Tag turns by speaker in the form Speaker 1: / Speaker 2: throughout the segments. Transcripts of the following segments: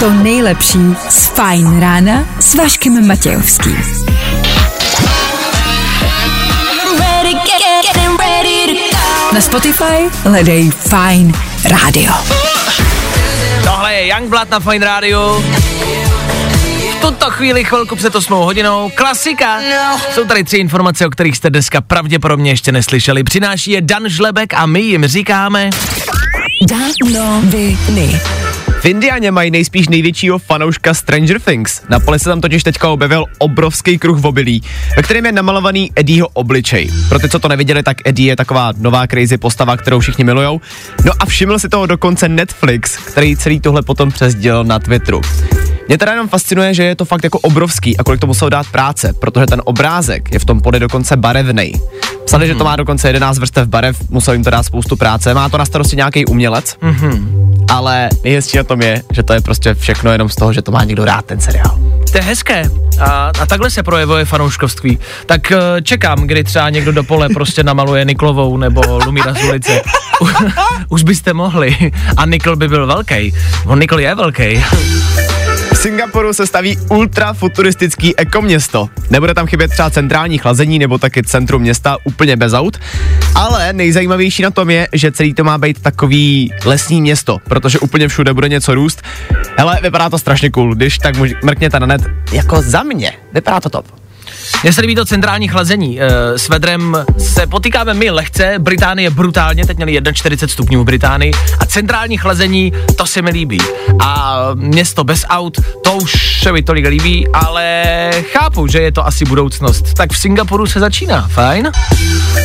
Speaker 1: to
Speaker 2: nejlepší z Fajn rána s Vaškem Matějovským. Na Spotify hledej Fajn rádio.
Speaker 3: Tohle je Youngblood na Fine Radio. V tuto chvíli chvilku před 8 hodinou. Klasika. Jsou tady tři informace, o kterých jste dneska pravděpodobně ještě neslyšeli. Přináší je Dan Žlebek a my jim říkáme...
Speaker 2: Danoviny.
Speaker 4: V Indianě mají nejspíš největšího fanouška Stranger Things. Na poli se tam totiž teďka objevil obrovský kruh v obilí, ve kterém je namalovaný Eddieho obličej. Pro ty, co to neviděli, tak Eddie je taková nová crazy postava, kterou všichni milujou. No a všiml si toho dokonce Netflix, který celý tohle potom přesdělil na Twitteru. Mě teda jenom fascinuje, že je to fakt jako obrovský a kolik to muselo dát práce, protože ten obrázek je v tom pode dokonce barevný. Psali, že to má dokonce 11 vrstev barev, musel jim to dát spoustu práce, má to na starosti nějaký umělec, ale nejhezčí na tom je, že to je prostě všechno jenom z toho, že to má někdo rád ten seriál.
Speaker 3: To je hezké. A, a takhle se projevuje fanouškovství. Tak eh, čekám, kdy třeba někdo do pole prostě namaluje Niklovou nebo Lumíra z ulice. Už byste mohli. A Nikl by byl velký. On Nikl je velký.
Speaker 4: Singapuru se staví ultrafuturistický ekoměsto. Nebude tam chybět třeba centrální chlazení nebo taky centrum města úplně bez aut, ale nejzajímavější na tom je, že celý to má být takový lesní město, protože úplně všude bude něco růst. Hele, vypadá to strašně cool, když tak mrkněte na net, jako za mě, vypadá to top.
Speaker 3: Mně se líbí to centrální chlazení. E, s vedrem se potýkáme my lehce, Británie brutálně, teď měli 41 stupňů v Británii a centrální chlazení, to se mi líbí. A město bez aut, to už se mi tolik líbí, ale chápu, že je to asi budoucnost. Tak v Singapuru se začíná, fajn?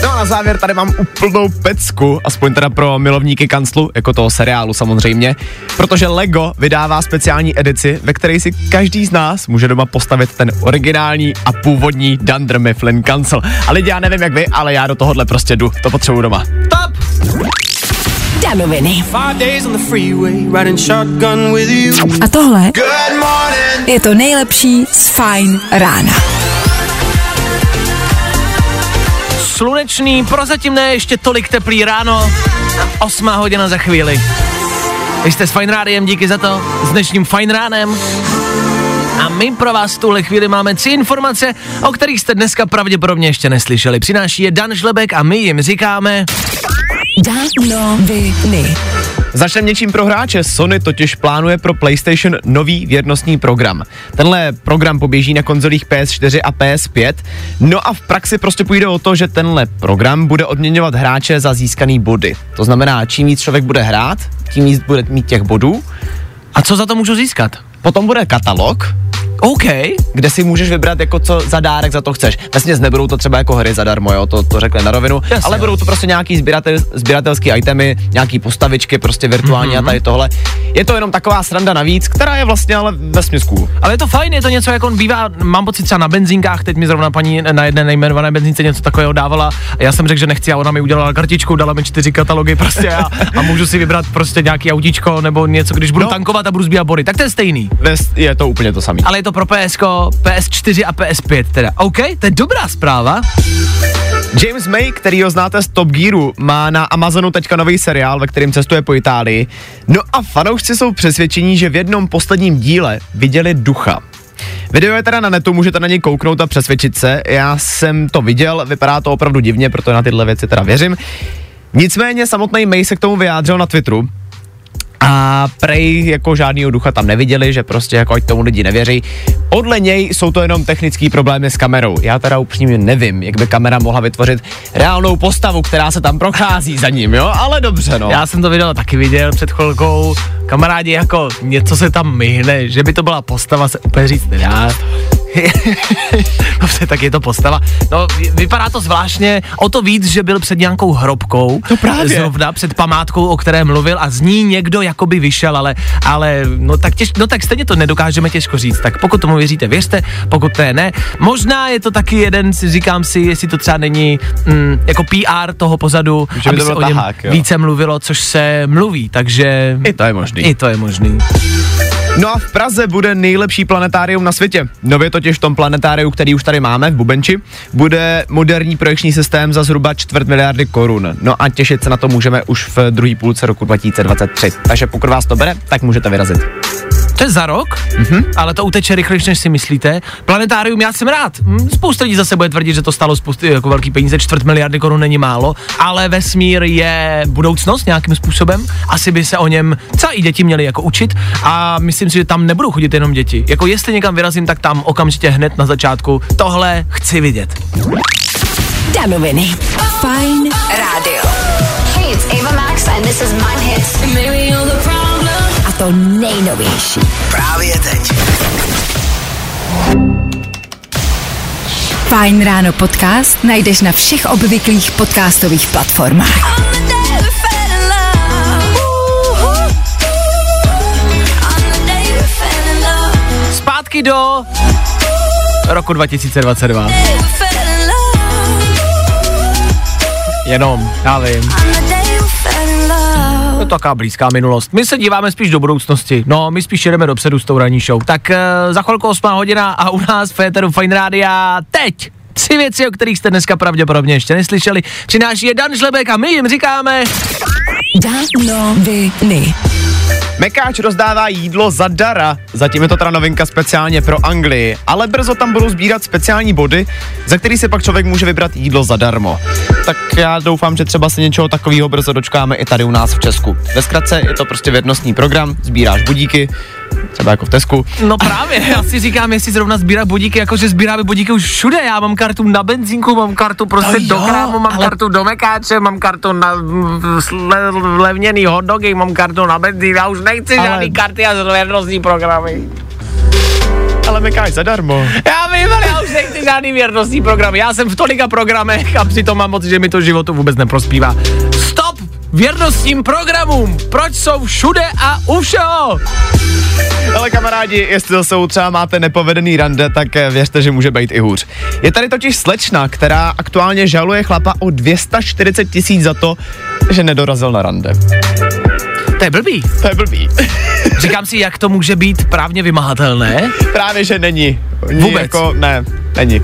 Speaker 4: No a na závěr tady mám úplnou pecku, aspoň teda pro milovníky kanclu, jako toho seriálu samozřejmě, protože Lego vydává speciální edici, ve které si každý z nás může doma postavit ten originální a původní Dunder Mifflin kancel. A lidi, já nevím jak vy, ale já do tohohle prostě jdu, to potřebuji doma.
Speaker 3: Top!
Speaker 2: Danoviny.
Speaker 5: Five days on the freeway, riding shotgun with you.
Speaker 2: A tohle
Speaker 5: Good morning.
Speaker 2: je to nejlepší z Fajn rána.
Speaker 3: Slunečný, prozatím ne ještě tolik teplý ráno, osmá hodina za chvíli. Vy jste s Fine Rádiem, díky za to, s dnešním Fine Ránem. A my pro vás v tuhle chvíli máme tři informace, o kterých jste dneska pravděpodobně ještě neslyšeli. Přináší je Dan Žlebek a my jim říkáme...
Speaker 2: Danoviny.
Speaker 4: Začneme něčím pro hráče. Sony totiž plánuje pro PlayStation nový věrnostní program. Tenhle program poběží na konzolích PS4 a PS5. No a v praxi prostě půjde o to, že tenhle program bude odměňovat hráče za získaný body. To znamená, čím víc člověk bude hrát, tím víc bude mít těch bodů.
Speaker 3: A co za to můžu získat?
Speaker 4: Potom bude katalog,
Speaker 3: OK.
Speaker 4: kde si můžeš vybrat jako co za dárek za to chceš. Vesměs nebudou to třeba jako hry zadarmo, jo, to, to řekne na rovinu,
Speaker 3: Jasně,
Speaker 4: ale
Speaker 3: jo.
Speaker 4: budou to prostě nějaký sběratel, sběratelský itemy, nějaký postavičky prostě virtuální mm-hmm. a tady tohle. Je to jenom taková sranda navíc, která je vlastně ale vesměs cool.
Speaker 3: Ale je to fajn, je to něco, jako on bývá, mám pocit třeba na benzínkách, teď mi zrovna paní na jedné nejmenované benzínce něco takového dávala a já jsem řekl, že nechci a ona mi udělala kartičku, dala mi čtyři katalogy prostě a, a můžu si vybrat prostě nějaký autíčko nebo něco, když budu
Speaker 4: No.
Speaker 3: tankovat a budu sbírat body, tak to je stejný.
Speaker 4: Je to úplně to samé.
Speaker 3: Ale to pro PS, PS4 a PS5 teda. OK, to je dobrá zpráva.
Speaker 4: James May, který ho znáte z Top Gearu, má na Amazonu teďka nový seriál, ve kterém cestuje po Itálii. No a fanoušci jsou přesvědčení, že v jednom posledním díle viděli ducha. Video je teda na netu, můžete na něj kouknout a přesvědčit se. Já jsem to viděl, vypadá to opravdu divně, proto na tyhle věci teda věřím. Nicméně samotný May se k tomu vyjádřil na Twitteru, a prej jako žádnýho ducha tam neviděli, že prostě jako ať tomu lidi nevěří. Podle něj jsou to jenom technické problémy s kamerou. Já teda upřímně nevím, jak by kamera mohla vytvořit reálnou postavu, která se tam prochází za ním, jo? Ale dobře, no.
Speaker 3: Já jsem to video taky viděl před chvilkou. Kamarádi, jako něco se tam myhne, že by to byla postava, se úplně říct nedá. Dobře, tak je to postava. No, vy- vypadá to zvláštně, o to víc, že byl před nějakou hrobkou.
Speaker 4: No právě.
Speaker 3: Zrovna před památkou, o které mluvil a z ní někdo jakoby vyšel, ale, ale no, tak těž, no tak stejně to nedokážeme těžko říct. Tak pokud tomu věříte, věřte, pokud to ne. Možná je to taky jeden, si říkám si, jestli to třeba není mm, jako PR toho pozadu,
Speaker 4: Že by
Speaker 3: aby
Speaker 4: to
Speaker 3: se o něm
Speaker 4: tahák, jo.
Speaker 3: více mluvilo, což se mluví, takže
Speaker 4: I to je možný.
Speaker 3: i to je možný.
Speaker 4: No a v Praze bude nejlepší planetárium na světě. Nově totiž v tom planetáriu, který už tady máme v Bubenči, bude moderní projekční systém za zhruba čtvrt miliardy korun. No a těšit se na to můžeme už v druhé půlce roku 2023. Takže pokud vás to bere, tak můžete vyrazit.
Speaker 3: To je za rok, mm-hmm. ale to uteče rychlejš, než si myslíte. Planetárium, já jsem rád. Hm, Spousta lidí zase bude tvrdit, že to stalo spousty jako velký peníze, čtvrt miliardy korun není málo, ale vesmír je budoucnost nějakým způsobem. Asi by se o něm třeba i děti měly jako učit a myslím si, že tam nebudou chodit jenom děti. Jako jestli někam vyrazím, tak tam okamžitě hned na začátku tohle chci vidět.
Speaker 2: Danoviny. Fajn rádio.
Speaker 6: Hey, it's Ava Max, and this is My Hits.
Speaker 2: To nejnovější.
Speaker 7: Právě teď.
Speaker 2: Fajn ráno podcast najdeš na všech obvyklých podcastových platformách.
Speaker 3: Zpátky do roku 2022.
Speaker 1: Day we fell in love.
Speaker 3: Jenom, já vím. To taková blízká minulost. My se díváme spíš do budoucnosti. No, my spíš jedeme dopředu s tou ranní show. Tak uh, za chvilku 8 hodina a u nás v Féteru Fine Rádia teď tři věci, o kterých jste dneska pravděpodobně ještě neslyšeli. Přináší je Dan Žlebek a my jim říkáme...
Speaker 2: Danoviny.
Speaker 4: Mekáč rozdává jídlo za dara. Zatím je to teda novinka speciálně pro Anglii, ale brzo tam budou sbírat speciální body, za který si pak člověk může vybrat jídlo zadarmo. Tak já doufám, že třeba se něčeho takového brzo dočkáme i tady u nás v Česku. Ve zkratce je to prostě věrnostní program, sbíráš budíky, třeba jako v Tesku.
Speaker 3: No právě, já si říkám, jestli zrovna sbírá budíky, jakože sbíráme budíky už všude. Já mám kartu na benzínku, mám kartu prostě
Speaker 4: No
Speaker 3: do
Speaker 4: jo,
Speaker 3: krámu, mám
Speaker 4: ale-
Speaker 3: kartu do mekáče, mám kartu na sle, levněný hot dogy, mám kartu na benzín, já už nechci
Speaker 4: Ale-
Speaker 3: žádný karty a věrnostní programy.
Speaker 4: Ale Mekáč zadarmo.
Speaker 3: Já vím, ale já už nechci žádný věrnostní program. Já jsem v tolika programech a přitom mám pocit, že mi to životu vůbec neprospívá. Věrnostním programům! Proč jsou všude a u všeho?
Speaker 4: Ale kamarádi, jestli zase třeba máte nepovedený rande, tak eh, věřte, že může být i hůř. Je tady totiž slečna, která aktuálně žaluje chlapa o 240 tisíc za to, že nedorazil na rande.
Speaker 3: To je blbý.
Speaker 4: To je blbý.
Speaker 3: Říkám si, jak to může být právně vymahatelné.
Speaker 4: Právě, že není. Ní
Speaker 3: Vůbec.
Speaker 4: Jako, ne, není.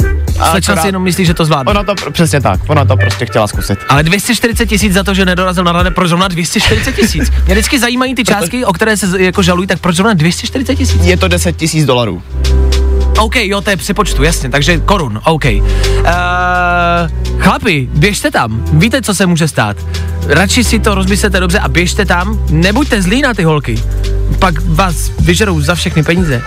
Speaker 3: Slečna si jenom myslí, že to zvládne.
Speaker 4: Ona to, přesně tak, ona to prostě chtěla zkusit.
Speaker 3: Ale 240 tisíc za to, že nedorazil na rande, proč zrovna 240 tisíc? Mě vždycky zajímají ty částky, o které se jako žalují, tak proč zrovna 240 tisíc?
Speaker 4: Je to 10 tisíc dolarů.
Speaker 3: OK, jo, to je přepočtu, jasně, takže korun, OK. Uh, chlapi, běžte tam, víte, co se může stát. Radši si to rozmyslete dobře a běžte tam, nebuďte zlí na ty holky. Pak vás vyžerou za všechny peníze.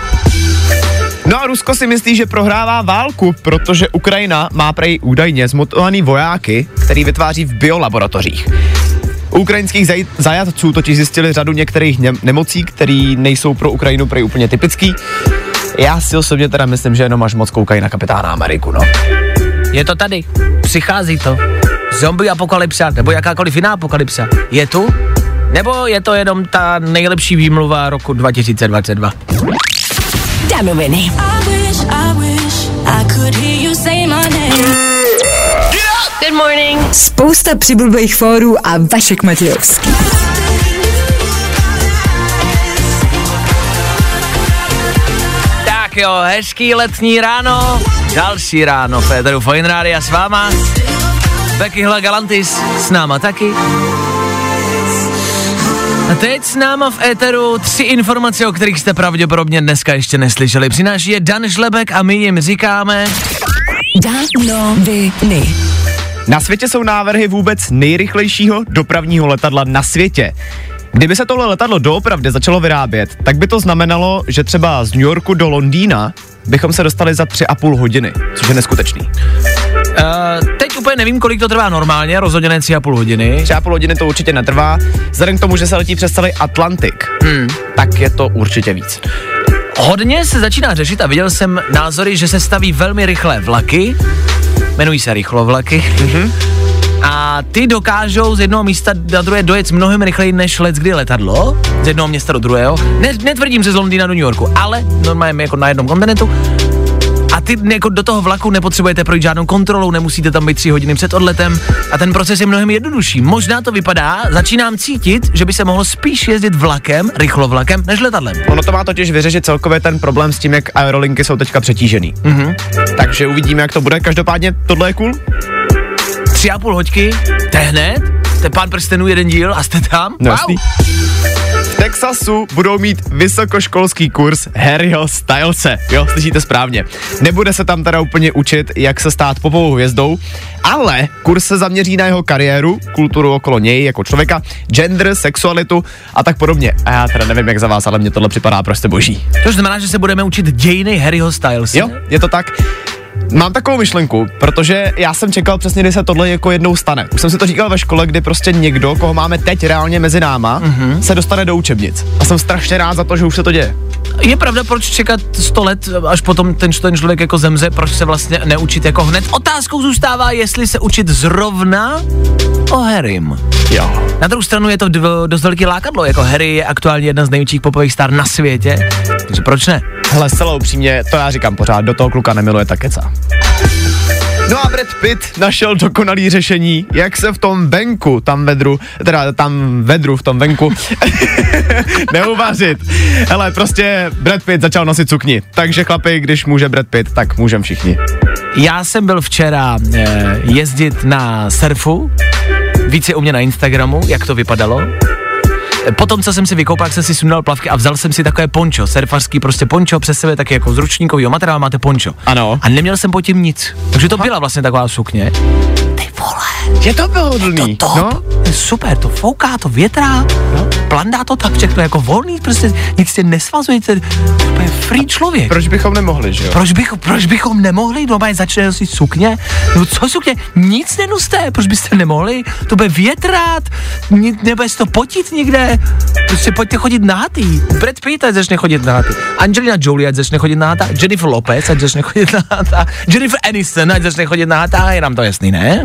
Speaker 4: No a Rusko si myslí, že prohrává válku, protože Ukrajina má prej údajně zmotovaný vojáky, který vytváří v biolaboratořích. U ukrajinských zaj- zajatců totiž zjistili řadu některých ně- nemocí, které nejsou pro Ukrajinu prej úplně typický. Já si osobně teda myslím, že jenom až moc koukají na kapitána Ameriku, no.
Speaker 3: Je to tady, přichází to. Zombie apokalypsa, nebo jakákoliv jiná apokalypsa. Je tu? Nebo je to jenom ta nejlepší výmluva roku 2022?
Speaker 2: Danoviny.
Speaker 1: I wish, I wish I could hear you say my name. Good morning.
Speaker 2: Spousta přibulbých fórů a Vašek Matějovský.
Speaker 3: Tak jo, hezký letní ráno, další ráno, Féteru Fine Rádia s váma. Becky Hla Galantis s náma taky. A teď s náma v éteru tři informace, o kterých jste pravděpodobně dneska ještě neslyšeli. Přináší je Dan Žlebek a my jim říkáme...
Speaker 2: Danoviny.
Speaker 4: Na světě jsou návrhy vůbec nejrychlejšího dopravního letadla na světě. Kdyby se tohle letadlo doopravdy začalo vyrábět, tak by to znamenalo, že třeba z New Yorku do Londýna bychom se dostali za tři a půl hodiny, což je neskutečný.
Speaker 3: Uh, teď úplně nevím, kolik to trvá normálně, rozhodně ne tři a půl hodiny.
Speaker 4: Tři a půl hodiny to určitě netrvá, vzhledem k tomu, že se letí přes celý Atlantik, hmm. tak je to určitě víc.
Speaker 3: Hodně se začíná řešit a viděl jsem názory, že se staví velmi rychlé vlaky, jmenují se rychlovlaky, mm-hmm. A ty dokážou z jednoho místa na druhé dojet mnohem rychleji než let kdy letadlo, z jednoho města do druhého. Ne, netvrdím, že z Londýna do New Yorku, ale normálně jako na jednom kontinentu. A ty jako do toho vlaku nepotřebujete projít žádnou kontrolou, nemusíte tam být tři hodiny před odletem a ten proces je mnohem jednodušší. Možná to vypadá, začínám cítit, že by se mohlo spíš jezdit vlakem, rychlovlakem, než letadlem.
Speaker 4: Ono to má totiž vyřešit celkově ten problém s tím, jak aerolinky jsou teďka přetížený. Mm-hmm. Takže uvidíme, jak to bude. Každopádně tohle je cool.
Speaker 3: Tři a půl hoďky, to je hned, to je pán prstenů jeden díl a jste tam.
Speaker 4: No, jasný. V Texasu budou mít vysokoškolský kurz Harryho Stylese. Jo, slyšíte správně. Nebude se tam teda úplně učit, jak se stát popovou hvězdou, ale kurz se zaměří na jeho kariéru, kulturu okolo něj jako člověka, gender, sexualitu a tak podobně. A já teda nevím, jak za vás, ale mně tohle připadá prostě boží.
Speaker 3: To znamená, že se budeme učit dějiny Harryho Stylese.
Speaker 4: Jo, je to tak. Mám takovou myšlenku, protože já jsem čekal přesně, kdy se tohle jako jednou stane. Už jsem si to říkal ve škole, kdy prostě někdo, koho máme teď reálně mezi náma, mm-hmm. se dostane do učebnic. A jsem strašně rád za to, že už se to děje.
Speaker 3: Je pravda, proč čekat 100 let, až potom ten, ten člověk jako zemře, proč se vlastně neučit jako hned? Otázkou zůstává, jestli se učit zrovna o Harrym.
Speaker 4: Jo.
Speaker 3: Na druhou stranu je to dv- dost velký lákadlo, jako Harry je aktuálně jedna z největších popových star na světě, takže proč ne?
Speaker 4: Hele, zcela upřímně, to já říkám pořád, do toho kluka nemiluje ta keca. No a Brad Pitt našel dokonalý řešení, jak se v tom venku, tam vedru, teda tam vedru v tom venku, neuvařit. Hele, prostě Brad Pitt začal nosit sukni, takže chlapi, když může Brad Pitt, tak můžem všichni.
Speaker 3: Já jsem byl včera eh, jezdit na surfu, víc je u mě na Instagramu, jak to vypadalo. Potom, co jsem si vykoupal, jsem si sundal plavky a vzal jsem si takové pončo, surfarský prostě pončo přes sebe, taky jako z ručníkového materiálu máte pončo.
Speaker 4: Ano.
Speaker 3: A neměl jsem pod tím nic. Takže to byla vlastně taková sukně. Vole,
Speaker 4: Je to pohodlný,
Speaker 3: to top.
Speaker 4: no?
Speaker 3: To je super, to fouká, to větrá, no. plandá to tak všechno jako volný, prostě nic tě nesvazuje, to je to je free člověk.
Speaker 4: Proč bychom nemohli, že jo?
Speaker 3: Proč, bych, proč bychom nemohli? Doma je začne nosit sukně? No co sukně? Nic nenuste, proč byste nemohli? To bude větrát, ni- nebude se to potit někde. Prostě pojďte chodit nahátý. Brad Pitt ať začne chodit nahátý. Angelina Jolie ať začne chodit nahátá. Jennifer Lopez ať začne chodit nahátá. Jennifer Aniston ať začne chodit nahátá. Je nám to jasný, ne?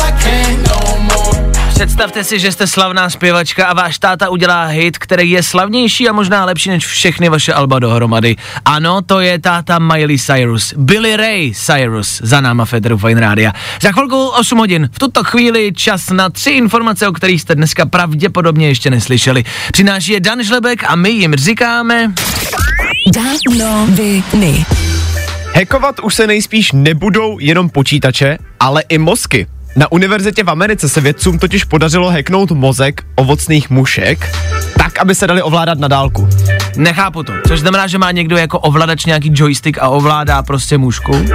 Speaker 3: Představte si, že jste slavná zpěvačka a váš táta udělá hit, který je slavnější a možná lepší než všechny vaše alba dohromady. Ano, to je táta Miley Cyrus. Billy Ray Cyrus za náma Federu Fine Rádia. Za chvilku 8 hodin. V tuto chvíli čas na tři informace, o kterých jste dneska pravděpodobně ještě neslyšeli. Přináší je Dan Žlebek a my jim říkáme...
Speaker 2: Danoviny.
Speaker 4: Hekovat už se nejspíš nebudou jenom počítače, ale i mozky. Na univerzitě v Americe se vědcům totiž podařilo hacknout mozek ovocných mušek, tak, aby se dali ovládat na dálku.
Speaker 3: Nechápu to. Což znamená, že má někdo jako ovladač nějaký joystick a ovládá prostě mušku.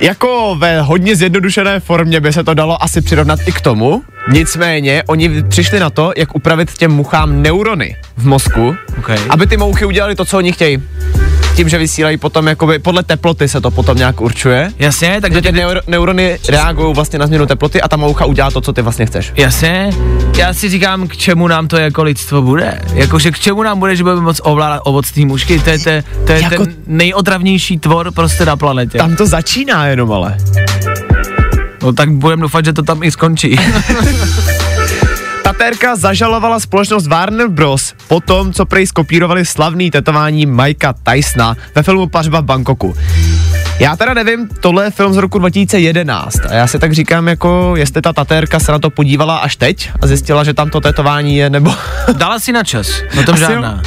Speaker 4: Jako ve hodně zjednodušené formě by se to dalo asi přirovnat i k tomu, nicméně oni přišli na to, jak upravit těm muchám neurony v mozku,
Speaker 3: Okay.
Speaker 4: aby ty mouchy udělali to, co oni chtějí. Tím, že vysílají potom, jakoby, podle teploty se to potom nějak určuje.
Speaker 3: Jasně, takže
Speaker 4: Že ty
Speaker 3: ty,
Speaker 4: neuro, neurony reagují vlastně na změnu teploty a ta moucha udělá to, co ty vlastně chceš.
Speaker 3: Jasně, já si říkám, k čemu nám to jako lidstvo bude. Jakože k čemu nám bude, že budeme moc ovládat ovocný mušky, to je, to, je- to je
Speaker 4: Jako-
Speaker 3: ten nejotravnější tvor prostě na planetě.
Speaker 4: Tam to začíná jenom ale.
Speaker 3: No tak budeme doufat, že to tam i skončí.
Speaker 4: Tatérka zažalovala společnost Warner Bros. po tom, co prej skopírovali slavný tetování Mikea Tysona ve filmu Pařba v Bangkoku. Já teda nevím, tohle je film z roku 2011 a já si tak říkám, jako jestli ta tatérka se na to podívala až teď a zjistila, že tam to tetování je, nebo...
Speaker 3: Dala si na čas, no to
Speaker 4: jo.
Speaker 3: žádná.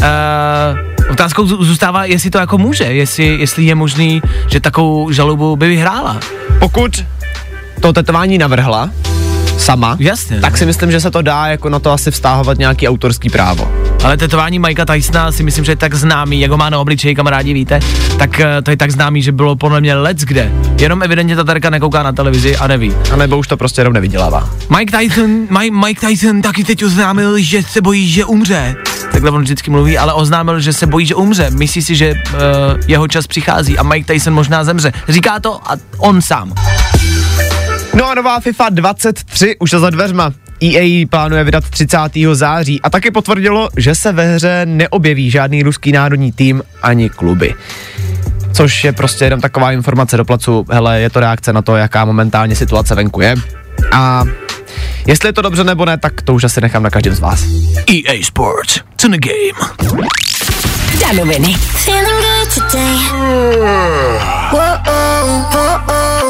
Speaker 3: Uh, otázkou zů- zůstává, jestli to jako může, jestli, jestli je možný, že takovou žalobu by vyhrála.
Speaker 4: Pokud to tetování navrhla sama,
Speaker 3: Jasně.
Speaker 4: tak si myslím, že se to dá jako na to asi vztahovat nějaký autorský právo.
Speaker 3: Ale tetování Mikea Tysona si myslím, že je tak známý, jak ho má na obličeji, kamarádi víte, tak eh, to je tak známý, že bylo podle mě let kde. Jenom evidentně ta terka nekouká na televizi a neví.
Speaker 4: A nebo už to prostě jenom nevydělává.
Speaker 3: Mike Tyson, Mike, Mike Tyson taky teď oznámil, že se bojí, že umře. Takhle on vždycky mluví, ale oznámil, že se bojí, že umře. Myslí si, že uh, jeho čas přichází a Mike Tyson možná zemře. Říká to a on sám.
Speaker 4: No a nová FIFA 23 už je za dveřma. EA ji plánuje vydat 30. září a taky potvrdilo, že se ve hře neobjeví žádný ruský národní tým ani kluby. Což je prostě jenom taková informace do placu, hele, je to reakce na to, jaká momentálně situace venku je. A Jestli je to dobře nebo ne, tak to už asi nechám na každém z vás.
Speaker 3: EA Sports, it's in the game.
Speaker 2: Danoviny.